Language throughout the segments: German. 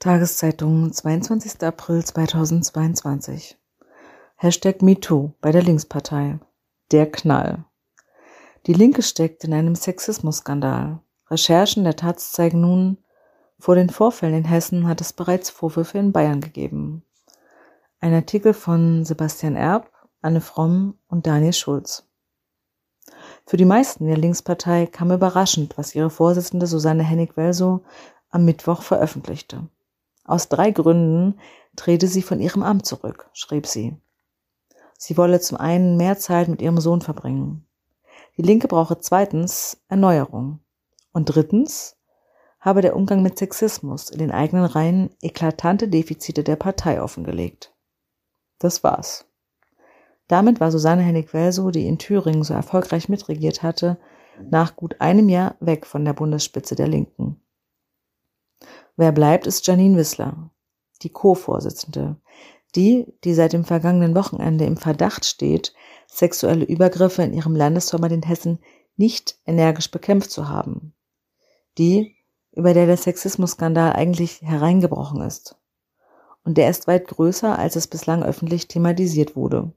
Tageszeitung, 22. April 2022. Hashtag MeToo bei der Linkspartei. Der Knall. Die Linke steckt in einem Sexismusskandal. Recherchen der Taz zeigen nun, vor den Vorfällen in Hessen hat es bereits Vorwürfe in Bayern gegeben. Ein Artikel von Sebastian Erb, Anne Fromm und Daniel Schulz. Für die meisten der Linkspartei kam überraschend, was ihre Vorsitzende Susanne Hennig-Welsow am Mittwoch veröffentlichte. Aus drei Gründen trete sie von ihrem Amt zurück, schrieb sie. Sie wolle zum einen mehr Zeit mit ihrem Sohn verbringen. Die Linke brauche zweitens Erneuerung. Und drittens habe der Umgang mit Sexismus in den eigenen Reihen eklatante Defizite der Partei offengelegt. Das war's. Damit war Susanne Hennig-Welsow, die in Thüringen so erfolgreich mitregiert hatte, nach gut einem Jahr weg von der Bundesspitze der Linken. Wer bleibt, ist Janine Wissler, die Co-Vorsitzende, die, die seit dem vergangenen Wochenende im Verdacht steht, sexuelle Übergriffe in ihrem Landesverband in Hessen nicht energisch bekämpft zu haben. Die, über der der Sexismusskandal eigentlich hereingebrochen ist. Und der ist weit größer, als es bislang öffentlich thematisiert wurde.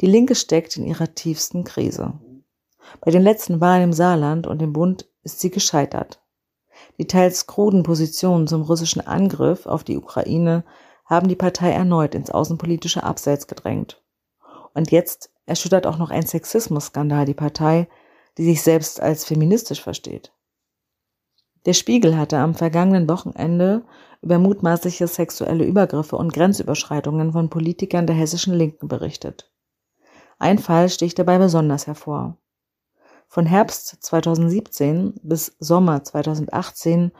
Die Linke steckt in ihrer tiefsten Krise. Bei den letzten Wahlen im Saarland und im Bund ist sie gescheitert. Die teils kruden Positionen zum russischen Angriff auf die Ukraine haben die Partei erneut ins außenpolitische Abseits gedrängt. Und jetzt erschüttert auch noch ein Sexismusskandal die Partei, die sich selbst als feministisch versteht. Der Spiegel hatte am vergangenen Wochenende über mutmaßliche sexuelle Übergriffe und Grenzüberschreitungen von Politikern der hessischen Linken berichtet. Ein Fall sticht dabei besonders hervor. Von Herbst 2017 bis Sommer 2018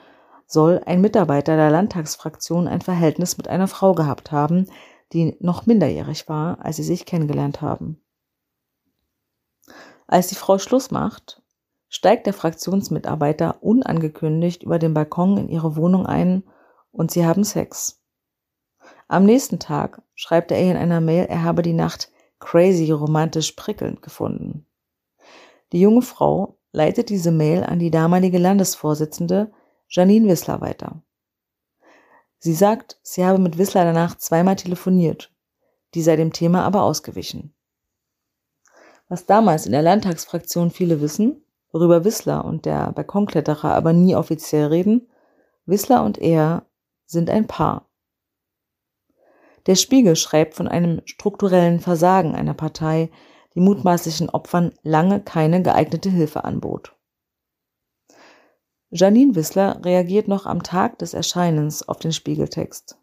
soll ein Mitarbeiter der Landtagsfraktion ein Verhältnis mit einer Frau gehabt haben, die noch minderjährig war, als sie sich kennengelernt haben. Als die Frau Schluss macht, steigt der Fraktionsmitarbeiter unangekündigt über den Balkon in ihre Wohnung ein und sie haben Sex. Am nächsten Tag schreibt er ihr in einer Mail, er habe die Nacht crazy romantisch prickelnd gefunden. Die junge Frau leitet diese Mail an die damalige Landesvorsitzende Janine Wissler weiter. Sie sagt, sie habe mit Wissler danach zweimal telefoniert, die sei dem Thema aber ausgewichen. Was damals in der Landtagsfraktion viele wissen, worüber Wissler und der Balkonkletterer aber nie offiziell reden, Wissler und er sind ein Paar. Der Spiegel schreibt von einem strukturellen Versagen einer Partei, die mutmaßlichen Opfern lange keine geeignete Hilfe anbot. Janine Wissler reagiert noch am Tag des Erscheinens auf den Spiegeltext.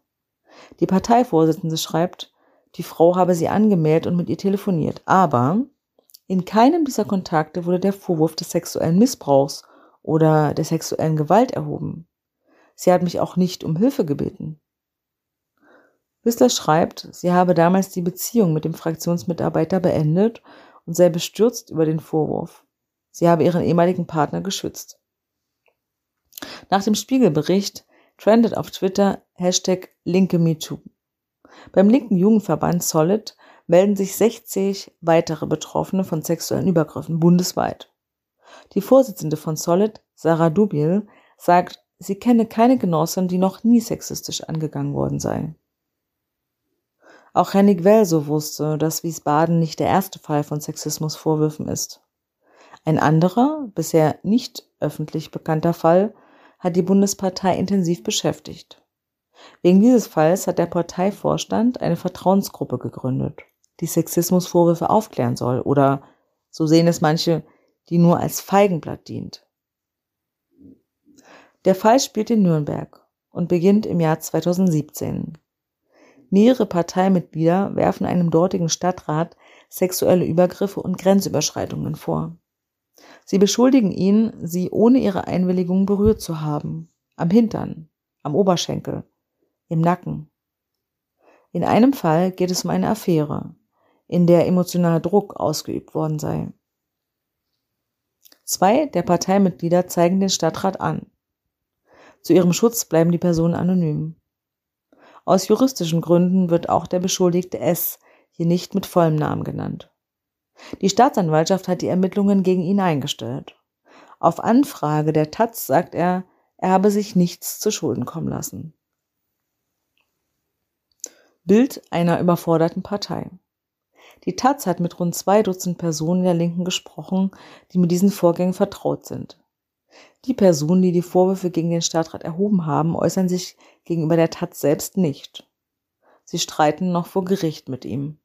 Die Parteivorsitzende schreibt, die Frau habe sie angemeldet und mit ihr telefoniert, aber in keinem dieser Kontakte wurde der Vorwurf des sexuellen Missbrauchs oder der sexuellen Gewalt erhoben. Sie hat mich auch nicht um Hilfe gebeten. Whistler schreibt, sie habe damals die Beziehung mit dem Fraktionsmitarbeiter beendet und sei bestürzt über den Vorwurf. Sie habe ihren ehemaligen Partner geschützt. Nach dem Spiegelbericht trendet auf Twitter Hashtag Linke MeToo. Beim linken Jugendverband Solid melden sich 60 weitere Betroffene von sexuellen Übergriffen bundesweit. Die Vorsitzende von Solid, Sarah Dubil, sagt, sie kenne keine Genossin, die noch nie sexistisch angegangen worden sei. Auch Hennig Welso wusste, dass Wiesbaden nicht der erste Fall von Sexismusvorwürfen ist. Ein anderer, bisher nicht öffentlich bekannter Fall hat die Bundespartei intensiv beschäftigt. Wegen dieses Falls hat der Parteivorstand eine Vertrauensgruppe gegründet, die Sexismusvorwürfe aufklären soll oder, so sehen es manche, die nur als Feigenblatt dient. Der Fall spielt in Nürnberg und beginnt im Jahr 2017. Mehrere Parteimitglieder werfen einem dortigen Stadtrat sexuelle Übergriffe und Grenzüberschreitungen vor. Sie beschuldigen ihn, sie ohne ihre Einwilligung berührt zu haben. Am Hintern, am Oberschenkel, im Nacken. In einem Fall geht es um eine Affäre, in der emotionaler Druck ausgeübt worden sei. Zwei der Parteimitglieder zeigen den Stadtrat an. Zu ihrem Schutz bleiben die Personen anonym. Aus juristischen Gründen wird auch der Beschuldigte S hier nicht mit vollem Namen genannt. Die Staatsanwaltschaft hat die Ermittlungen gegen ihn eingestellt. Auf Anfrage der Taz sagt er, er habe sich nichts zu Schulden kommen lassen. Bild einer überforderten Partei. Die Taz hat mit rund zwei Dutzend Personen der Linken gesprochen, die mit diesen Vorgängen vertraut sind. Die Personen, die die Vorwürfe gegen den Stadtrat erhoben haben, äußern sich gegenüber der Taz selbst nicht. Sie streiten noch vor Gericht mit ihm.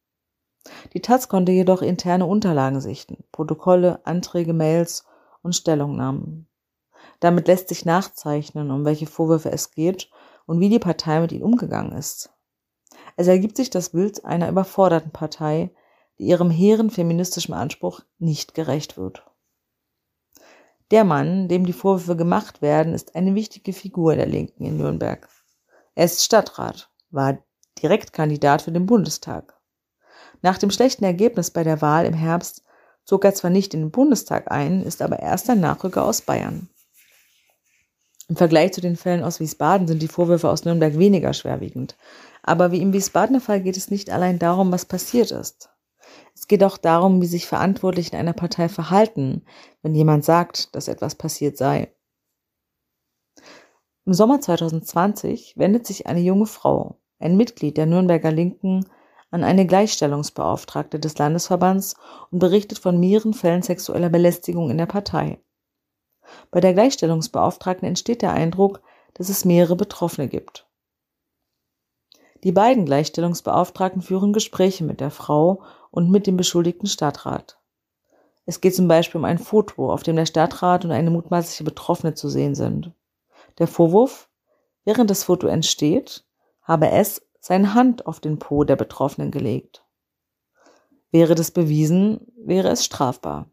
Die Taz konnte jedoch interne Unterlagen sichten, Protokolle, Anträge, Mails und Stellungnahmen. Damit lässt sich nachzeichnen, um welche Vorwürfe es geht und wie die Partei mit ihnen umgegangen ist. Es ergibt sich das Bild einer überforderten Partei, die ihrem hehren feministischen Anspruch nicht gerecht wird. Der Mann, dem die Vorwürfe gemacht werden, ist eine wichtige Figur der Linken in Nürnberg. Er ist Stadtrat, war Direktkandidat für den Bundestag. Nach dem schlechten Ergebnis bei der Wahl im Herbst zog er zwar nicht in den Bundestag ein, ist aber erster Nachrücker aus Bayern. Im Vergleich zu den Fällen aus Wiesbaden sind die Vorwürfe aus Nürnberg weniger schwerwiegend. Aber wie im Wiesbadener Fall geht es nicht allein darum, was passiert ist. Es geht auch darum, wie sich Verantwortliche in einer Partei verhalten, wenn jemand sagt, dass etwas passiert sei. Im Sommer 2020 wendet sich eine junge Frau, ein Mitglied der Nürnberger Linken, an eine Gleichstellungsbeauftragte des Landesverbands und berichtet von mehreren Fällen sexueller Belästigung in der Partei. Bei der Gleichstellungsbeauftragten entsteht der Eindruck, dass es mehrere Betroffene gibt. Die beiden Gleichstellungsbeauftragten führen Gespräche mit der Frau und mit dem beschuldigten Stadtrat. Es geht zum Beispiel um ein Foto, auf dem der Stadtrat und eine mutmaßliche Betroffene zu sehen sind. Der Vorwurf, während das Foto entsteht, habe es seine Hand auf den Po der Betroffenen gelegt. Wäre das bewiesen, wäre es strafbar.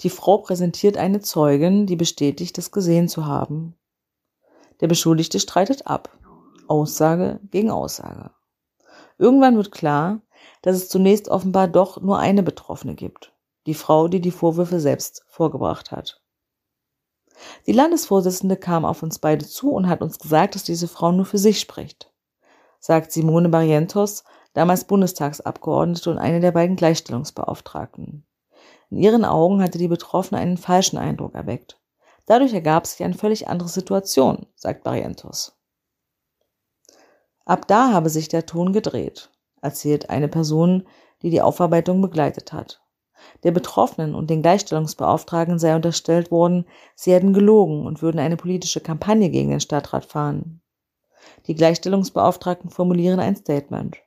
Die Frau präsentiert eine Zeugin, die bestätigt, das gesehen zu haben. Der Beschuldigte streitet ab. Aussage gegen Aussage. Irgendwann wird klar, dass es zunächst offenbar doch nur eine Betroffene gibt, die Frau, die die Vorwürfe selbst vorgebracht hat. Die Landesvorsitzende kam auf uns beide zu und hat uns gesagt, dass diese Frau nur für sich spricht, sagt Simone Barrientos, damals Bundestagsabgeordnete und eine der beiden Gleichstellungsbeauftragten. In ihren Augen hatte die Betroffene einen falschen Eindruck erweckt. Dadurch ergab sich eine völlig andere Situation, sagt Barrientos. Ab da habe sich der Ton gedreht erzählt eine Person, die die Aufarbeitung begleitet hat. Der Betroffenen und den Gleichstellungsbeauftragten sei unterstellt worden, sie hätten gelogen und würden eine politische Kampagne gegen den Stadtrat fahren. Die Gleichstellungsbeauftragten formulieren ein Statement.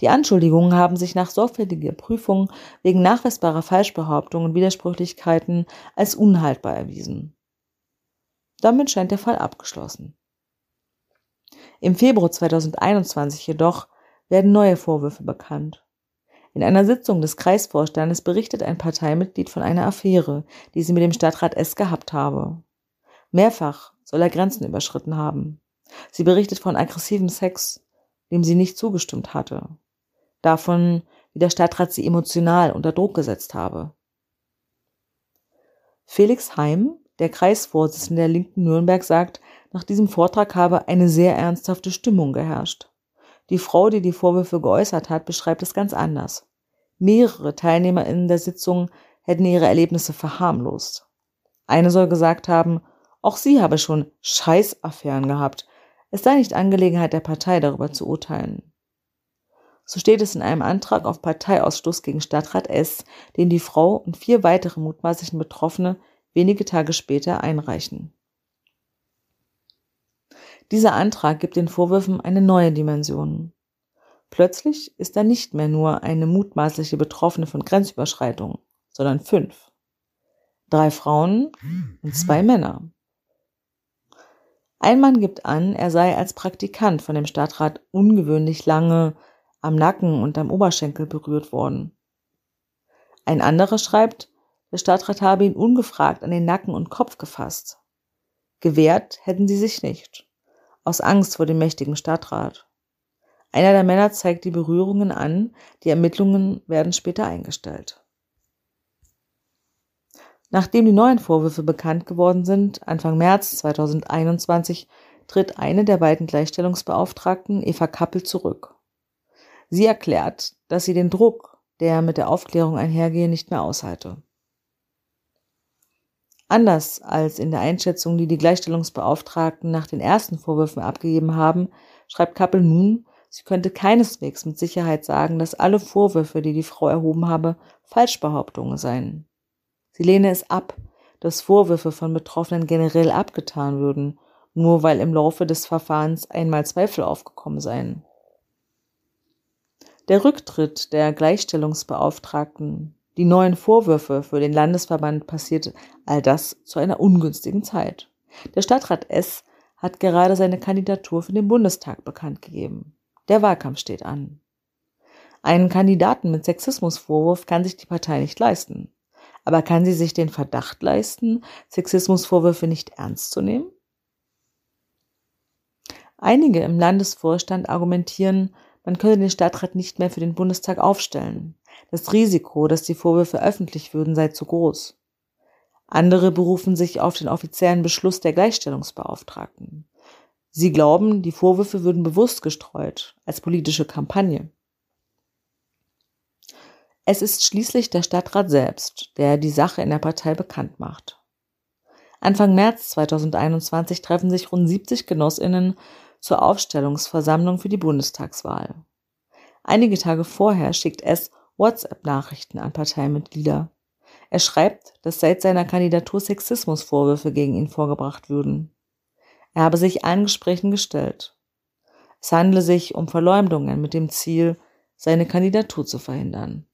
Die Anschuldigungen haben sich nach sorgfältiger Prüfung wegen nachweisbarer Falschbehauptungen und Widersprüchlichkeiten als unhaltbar erwiesen. Damit scheint der Fall abgeschlossen. Im Februar 2021 jedoch werden neue Vorwürfe bekannt. In einer Sitzung des Kreisvorstandes berichtet ein Parteimitglied von einer Affäre, die sie mit dem Stadtrat S gehabt habe. Mehrfach soll er Grenzen überschritten haben. Sie berichtet von aggressivem Sex, dem sie nicht zugestimmt hatte. Davon, wie der Stadtrat sie emotional unter Druck gesetzt habe. Felix Heim, der Kreisvorsitzende der Linken Nürnberg, sagt, nach diesem Vortrag habe eine sehr ernsthafte Stimmung geherrscht. Die Frau, die die Vorwürfe geäußert hat, beschreibt es ganz anders. Mehrere TeilnehmerInnen der Sitzung hätten ihre Erlebnisse verharmlost. Eine soll gesagt haben, auch sie habe schon Scheißaffären gehabt. Es sei nicht Angelegenheit der Partei, darüber zu urteilen. So steht es in einem Antrag auf Parteiausschluss gegen Stadtrat S, den die Frau und vier weitere mutmaßlichen Betroffene wenige Tage später einreichen. Dieser Antrag gibt den Vorwürfen eine neue Dimension. Plötzlich ist da nicht mehr nur eine mutmaßliche Betroffene von Grenzüberschreitungen, sondern fünf. Drei Frauen und zwei Männer. Ein Mann gibt an, er sei als Praktikant von dem Stadtrat ungewöhnlich lange am Nacken und am Oberschenkel berührt worden. Ein anderer schreibt, der Stadtrat habe ihn ungefragt an den Nacken und Kopf gefasst. Gewehrt hätten sie sich nicht aus Angst vor dem mächtigen Stadtrat. Einer der Männer zeigt die Berührungen an, die Ermittlungen werden später eingestellt. Nachdem die neuen Vorwürfe bekannt geworden sind, Anfang März 2021 tritt eine der beiden Gleichstellungsbeauftragten, Eva Kappel, zurück. Sie erklärt, dass sie den Druck, der mit der Aufklärung einhergehe, nicht mehr aushalte. Anders als in der Einschätzung, die die Gleichstellungsbeauftragten nach den ersten Vorwürfen abgegeben haben, schreibt Kappel nun, sie könnte keineswegs mit Sicherheit sagen, dass alle Vorwürfe, die die Frau erhoben habe, Falschbehauptungen seien. Sie lehne es ab, dass Vorwürfe von Betroffenen generell abgetan würden, nur weil im Laufe des Verfahrens einmal Zweifel aufgekommen seien. Der Rücktritt der Gleichstellungsbeauftragten, die neuen Vorwürfe für den Landesverband passiert all das zu einer ungünstigen Zeit. Der Stadtrat S hat gerade seine Kandidatur für den Bundestag bekannt gegeben. Der Wahlkampf steht an. Einen Kandidaten mit Sexismusvorwurf kann sich die Partei nicht leisten. Aber kann sie sich den Verdacht leisten, Sexismusvorwürfe nicht ernst zu nehmen? Einige im Landesvorstand argumentieren, man könne den Stadtrat nicht mehr für den Bundestag aufstellen. Das Risiko, dass die Vorwürfe öffentlich würden, sei zu groß. Andere berufen sich auf den offiziellen Beschluss der Gleichstellungsbeauftragten. Sie glauben, die Vorwürfe würden bewusst gestreut, als politische Kampagne. Es ist schließlich der Stadtrat selbst, der die Sache in der Partei bekannt macht. Anfang März 2021 treffen sich rund 70 Genossinnen zur Aufstellungsversammlung für die Bundestagswahl. Einige Tage vorher schickt es WhatsApp-Nachrichten an Parteimitglieder. Er schreibt, dass seit seiner Kandidatur Sexismusvorwürfe gegen ihn vorgebracht würden. Er habe sich allen Gesprächen gestellt. Es handle sich um Verleumdungen mit dem Ziel, seine Kandidatur zu verhindern.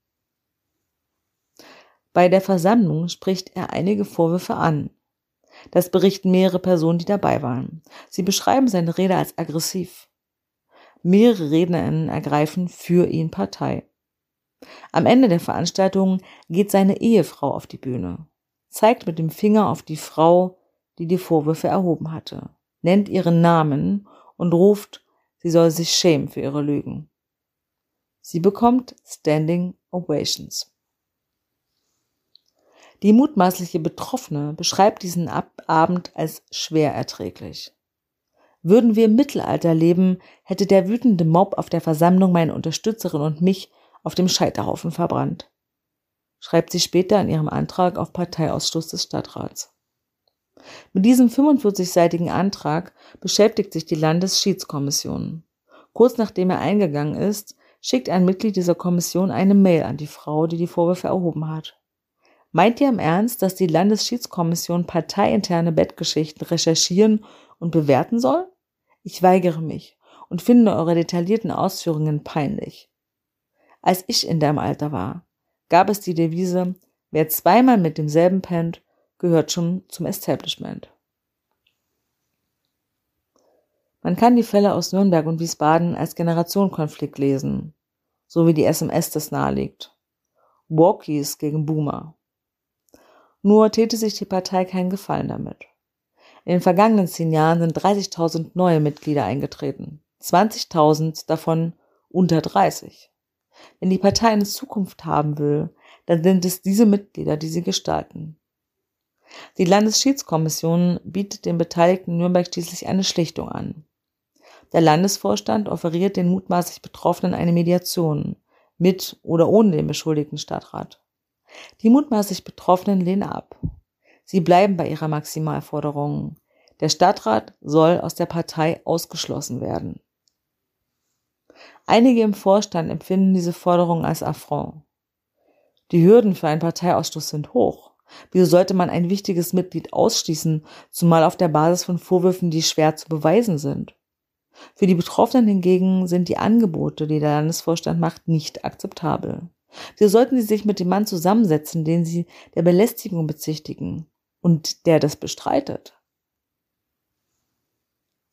Bei der Versammlung spricht er einige Vorwürfe an, das berichten mehrere Personen, die dabei waren. Sie beschreiben seine Rede als aggressiv. Mehrere Rednerinnen ergreifen für ihn Partei. Am Ende der Veranstaltung geht seine Ehefrau auf die Bühne, zeigt mit dem Finger auf die Frau, die die Vorwürfe erhoben hatte, nennt ihren Namen und ruft, sie soll sich schämen für ihre Lügen. Sie bekommt Standing Ovations. Die mutmaßliche Betroffene beschreibt diesen Abend als schwer erträglich. Würden wir im Mittelalter leben, hätte der wütende Mob auf der Versammlung meine Unterstützerin und mich auf dem Scheiterhaufen verbrannt, schreibt sie später in ihrem Antrag auf Parteiausschluss des Stadtrats. Mit diesem 45-seitigen Antrag beschäftigt sich die Landesschiedskommission. Kurz nachdem er eingegangen ist, schickt ein Mitglied dieser Kommission eine Mail an die Frau, die die Vorwürfe erhoben hat. Meint ihr im Ernst, dass die Landesschiedskommission parteiinterne Bettgeschichten recherchieren und bewerten soll? Ich weigere mich und finde eure detaillierten Ausführungen peinlich. Als ich in deinem Alter war, gab es die Devise, wer zweimal mit demselben pennt, gehört schon zum Establishment. Man kann die Fälle aus Nürnberg und Wiesbaden als Generationenkonflikt lesen, so wie die SMS das nahelegt. Walkies gegen Boomer. Nur täte sich die Partei keinen Gefallen damit. In den vergangenen zehn Jahren sind 30.000 neue Mitglieder eingetreten. 20.000 davon unter 30. Wenn die Partei eine Zukunft haben will, dann sind es diese Mitglieder, die sie gestalten. Die Landesschiedskommission bietet den Beteiligten Nürnberg schließlich eine Schlichtung an. Der Landesvorstand offeriert den mutmaßlich Betroffenen eine Mediation mit oder ohne den beschuldigten Stadtrat. Die mutmaßlich Betroffenen lehnen ab. Sie bleiben bei ihrer Maximalforderung. Der Stadtrat soll aus der Partei ausgeschlossen werden. Einige im Vorstand empfinden diese Forderung als Affront. Die Hürden für einen Parteiausschluss sind hoch. Wieso sollte man ein wichtiges Mitglied ausschließen, zumal auf der Basis von Vorwürfen, die schwer zu beweisen sind? Für die Betroffenen hingegen sind die Angebote, die der Landesvorstand macht, nicht akzeptabel. So sollten sie sich mit dem Mann zusammensetzen, den sie der Belästigung bezichtigen und der das bestreitet.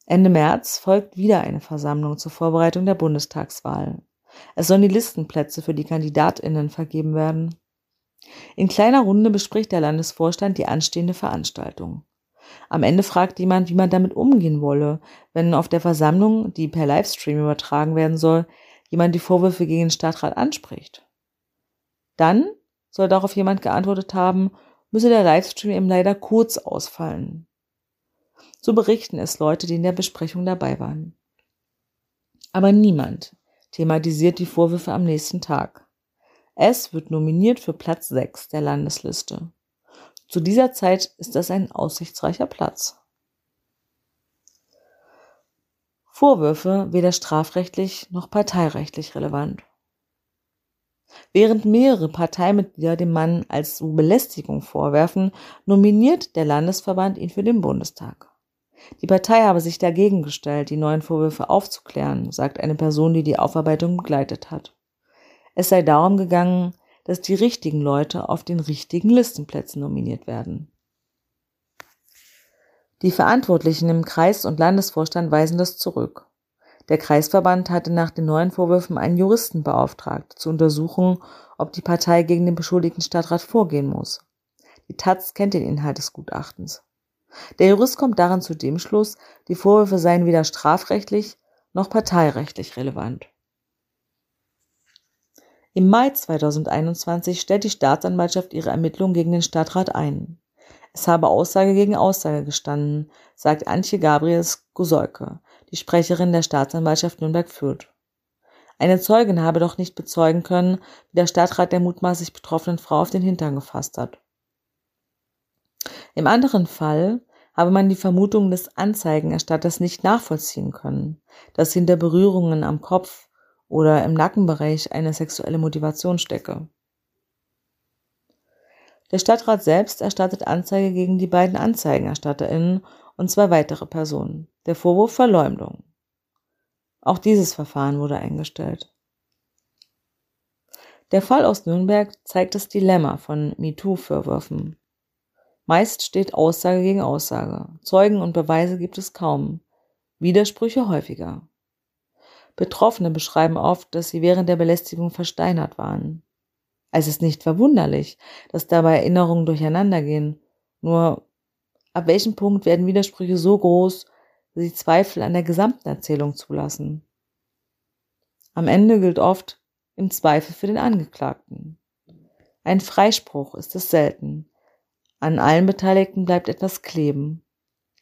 Ende März folgt wieder eine Versammlung zur Vorbereitung der Bundestagswahl. Es sollen die Listenplätze für die Kandidatinnen vergeben werden. In kleiner Runde bespricht der Landesvorstand die anstehende Veranstaltung. Am Ende fragt jemand, wie man damit umgehen wolle, wenn auf der Versammlung, die per Livestream übertragen werden soll, jemand die Vorwürfe gegen den Stadtrat anspricht. Dann soll darauf jemand geantwortet haben, müsse der Livestream eben leider kurz ausfallen. So berichten es Leute, die in der Besprechung dabei waren. Aber niemand thematisiert die Vorwürfe am nächsten Tag. Es wird nominiert für Platz 6 der Landesliste. Zu dieser Zeit ist das ein aussichtsreicher Platz. Vorwürfe weder strafrechtlich noch parteirechtlich relevant. Während mehrere Parteimitglieder dem Mann als Belästigung vorwerfen, nominiert der Landesverband ihn für den Bundestag. Die Partei habe sich dagegen gestellt, die neuen Vorwürfe aufzuklären, sagt eine Person, die die Aufarbeitung begleitet hat. Es sei darum gegangen, dass die richtigen Leute auf den richtigen Listenplätzen nominiert werden. Die Verantwortlichen im Kreis- und Landesvorstand weisen das zurück. Der Kreisverband hatte nach den neuen Vorwürfen einen Juristen beauftragt, zu untersuchen, ob die Partei gegen den beschuldigten Stadtrat vorgehen muss. Die Taz kennt den Inhalt des Gutachtens. Der Jurist kommt daran zu dem Schluss, die Vorwürfe seien weder strafrechtlich noch parteirechtlich relevant. Im Mai 2021 stellt die Staatsanwaltschaft ihre Ermittlungen gegen den Stadtrat ein. Es habe Aussage gegen Aussage gestanden, sagt Antje Gabriels Gosolke, die Sprecherin der Staatsanwaltschaft Nürnberg-Fürth. Eine Zeugin habe doch nicht bezeugen können, wie der Stadtrat der mutmaßlich betroffenen Frau auf den Hintern gefasst hat. Im anderen Fall habe man die Vermutung des Anzeigenerstatters nicht nachvollziehen können, dass hinter Berührungen am Kopf oder im Nackenbereich eine sexuelle Motivation stecke. Der Stadtrat selbst erstattet Anzeige gegen die beiden AnzeigenerstatterInnen und zwei weitere Personen. Der Vorwurf Verleumdung. Auch dieses Verfahren wurde eingestellt. Der Fall aus Nürnberg zeigt das Dilemma von MeToo-Vorwürfen. Meist steht Aussage gegen Aussage. Zeugen und Beweise gibt es kaum. Widersprüche häufiger. Betroffene beschreiben oft, dass sie während der Belästigung versteinert waren. Es ist nicht verwunderlich, dass dabei Erinnerungen durcheinandergehen. Nur ab welchem Punkt werden Widersprüche so groß, dass sie Zweifel an der gesamten Erzählung zulassen? Am Ende gilt oft im Zweifel für den Angeklagten. Ein Freispruch ist es selten. An allen Beteiligten bleibt etwas kleben.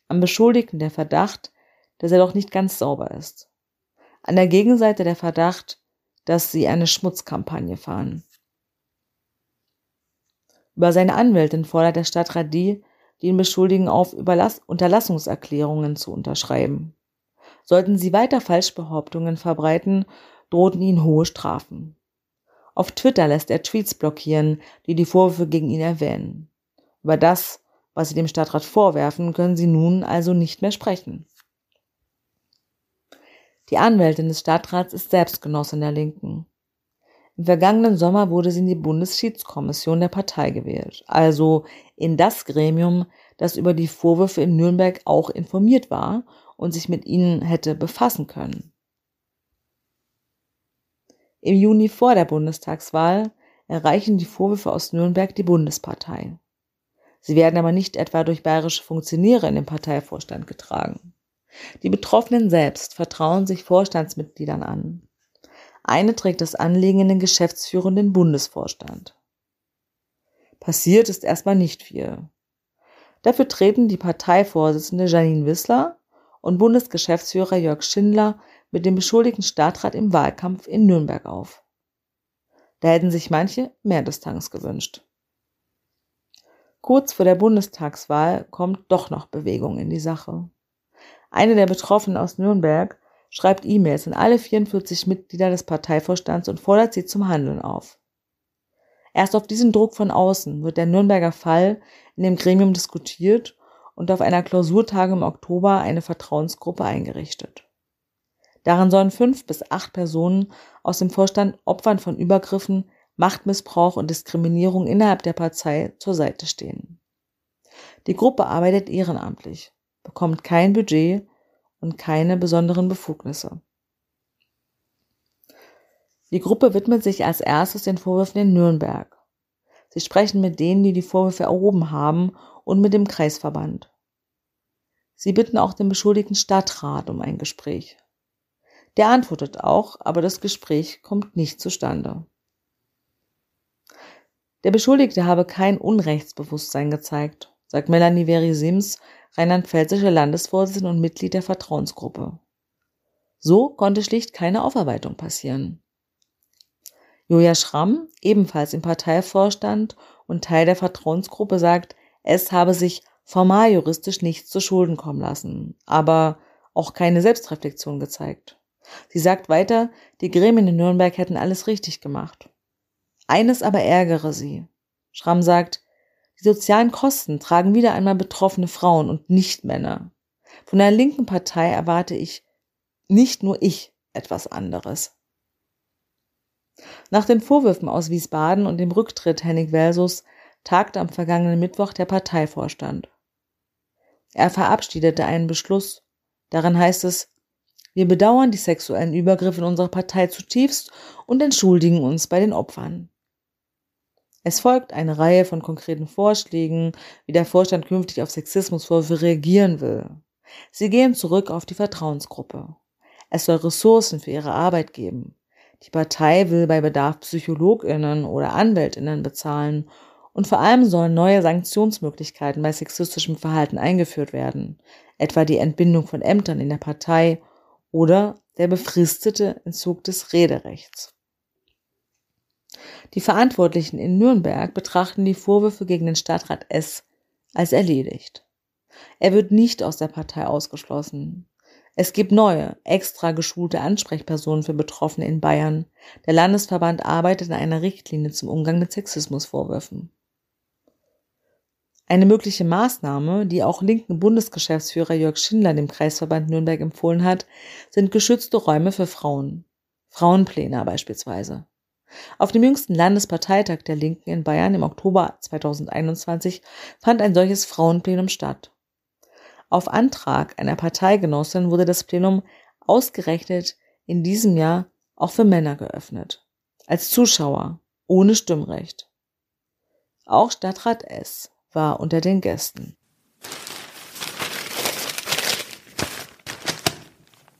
Am Beschuldigten der Verdacht, dass er doch nicht ganz sauber ist. An der Gegenseite der Verdacht, dass sie eine Schmutzkampagne fahren. Über seine Anwältin fordert der Stadtrat die, ihn beschuldigen, auf Überlass Unterlassungserklärungen zu unterschreiben. Sollten sie weiter Falschbehauptungen verbreiten, drohten ihnen hohe Strafen. Auf Twitter lässt er Tweets blockieren, die die Vorwürfe gegen ihn erwähnen. Über das, was sie dem Stadtrat vorwerfen, können sie nun also nicht mehr sprechen. Die Anwältin des Stadtrats ist selbst Genossin der Linken. Im vergangenen Sommer wurde sie in die Bundesschiedskommission der Partei gewählt, also in das Gremium, das über die Vorwürfe in Nürnberg auch informiert war und sich mit ihnen hätte befassen können. Im Juni vor der Bundestagswahl erreichen die Vorwürfe aus Nürnberg die Bundespartei. Sie werden aber nicht etwa durch bayerische Funktionäre in den Parteivorstand getragen. Die Betroffenen selbst vertrauen sich Vorstandsmitgliedern an. Eine trägt das Anliegen in den geschäftsführenden Bundesvorstand. Passiert ist erstmal nicht viel. Dafür treten die Parteivorsitzende Janine Wissler und Bundesgeschäftsführer Jörg Schindler mit dem beschuldigten Stadtrat im Wahlkampf in Nürnberg auf. Da hätten sich manche mehr Distanz gewünscht. Kurz vor der Bundestagswahl kommt doch noch Bewegung in die Sache. Eine der Betroffenen aus Nürnberg schreibt E-Mails an alle 44 Mitglieder des Parteivorstands und fordert sie zum Handeln auf. Erst auf diesen Druck von außen wird der Nürnberger Fall in dem Gremium diskutiert und auf einer Klausurtage im Oktober eine Vertrauensgruppe eingerichtet. Darin sollen fünf bis acht Personen aus dem Vorstand Opfern von Übergriffen Machtmissbrauch und Diskriminierung innerhalb der Partei zur Seite stehen. Die Gruppe arbeitet ehrenamtlich, bekommt kein Budget und keine besonderen Befugnisse. Die Gruppe widmet sich als erstes den Vorwürfen in Nürnberg. Sie sprechen mit denen, die die Vorwürfe erhoben haben und mit dem Kreisverband. Sie bitten auch den beschuldigten Stadtrat um ein Gespräch. Der antwortet auch, aber das Gespräch kommt nicht zustande. Der Beschuldigte habe kein Unrechtsbewusstsein gezeigt, sagt Melanie Veri-Sims, rheinland-pfälzische Landesvorsitzende und Mitglied der Vertrauensgruppe. So konnte schlicht keine Aufarbeitung passieren. Julia Schramm, ebenfalls im Parteivorstand und Teil der Vertrauensgruppe, sagt, Es habe sich formal juristisch nichts zu Schulden kommen lassen, aber auch keine Selbstreflexion gezeigt. Sie sagt weiter, die Gremien in Nürnberg hätten alles richtig gemacht. Eines aber ärgere sie. Schramm sagt, die sozialen Kosten tragen wieder einmal betroffene Frauen und nicht Männer. Von der linken Partei erwarte ich nicht nur ich etwas anderes. Nach den Vorwürfen aus Wiesbaden und dem Rücktritt Henning Welsus tagte am vergangenen Mittwoch der Parteivorstand. Er verabschiedete einen Beschluss. Darin heißt es, wir bedauern die sexuellen Übergriffe in unserer Partei zutiefst und entschuldigen uns bei den Opfern. Es folgt eine Reihe von konkreten Vorschlägen, wie der Vorstand künftig auf Sexismusvorwürfe reagieren will. Sie gehen zurück auf die Vertrauensgruppe. Es soll Ressourcen für ihre Arbeit geben. Die Partei will bei Bedarf Psychologinnen oder Anwältinnen bezahlen und vor allem sollen neue Sanktionsmöglichkeiten bei sexistischem Verhalten eingeführt werden, etwa die Entbindung von Ämtern in der Partei oder der befristete Entzug des Rederechts. Die Verantwortlichen in Nürnberg betrachten die Vorwürfe gegen den Stadtrat S als erledigt. Er wird nicht aus der Partei ausgeschlossen. Es gibt neue, extra geschulte Ansprechpersonen für Betroffene in Bayern. Der Landesverband arbeitet an einer Richtlinie zum Umgang mit Sexismusvorwürfen. Eine mögliche Maßnahme, die auch linken Bundesgeschäftsführer Jörg Schindler dem Kreisverband Nürnberg empfohlen hat, sind geschützte Räume für Frauen. Frauenpläne beispielsweise. Auf dem jüngsten Landesparteitag der Linken in Bayern im Oktober 2021 fand ein solches Frauenplenum statt. Auf Antrag einer Parteigenossin wurde das Plenum ausgerechnet in diesem Jahr auch für Männer geöffnet. Als Zuschauer, ohne Stimmrecht. Auch Stadtrat S war unter den Gästen.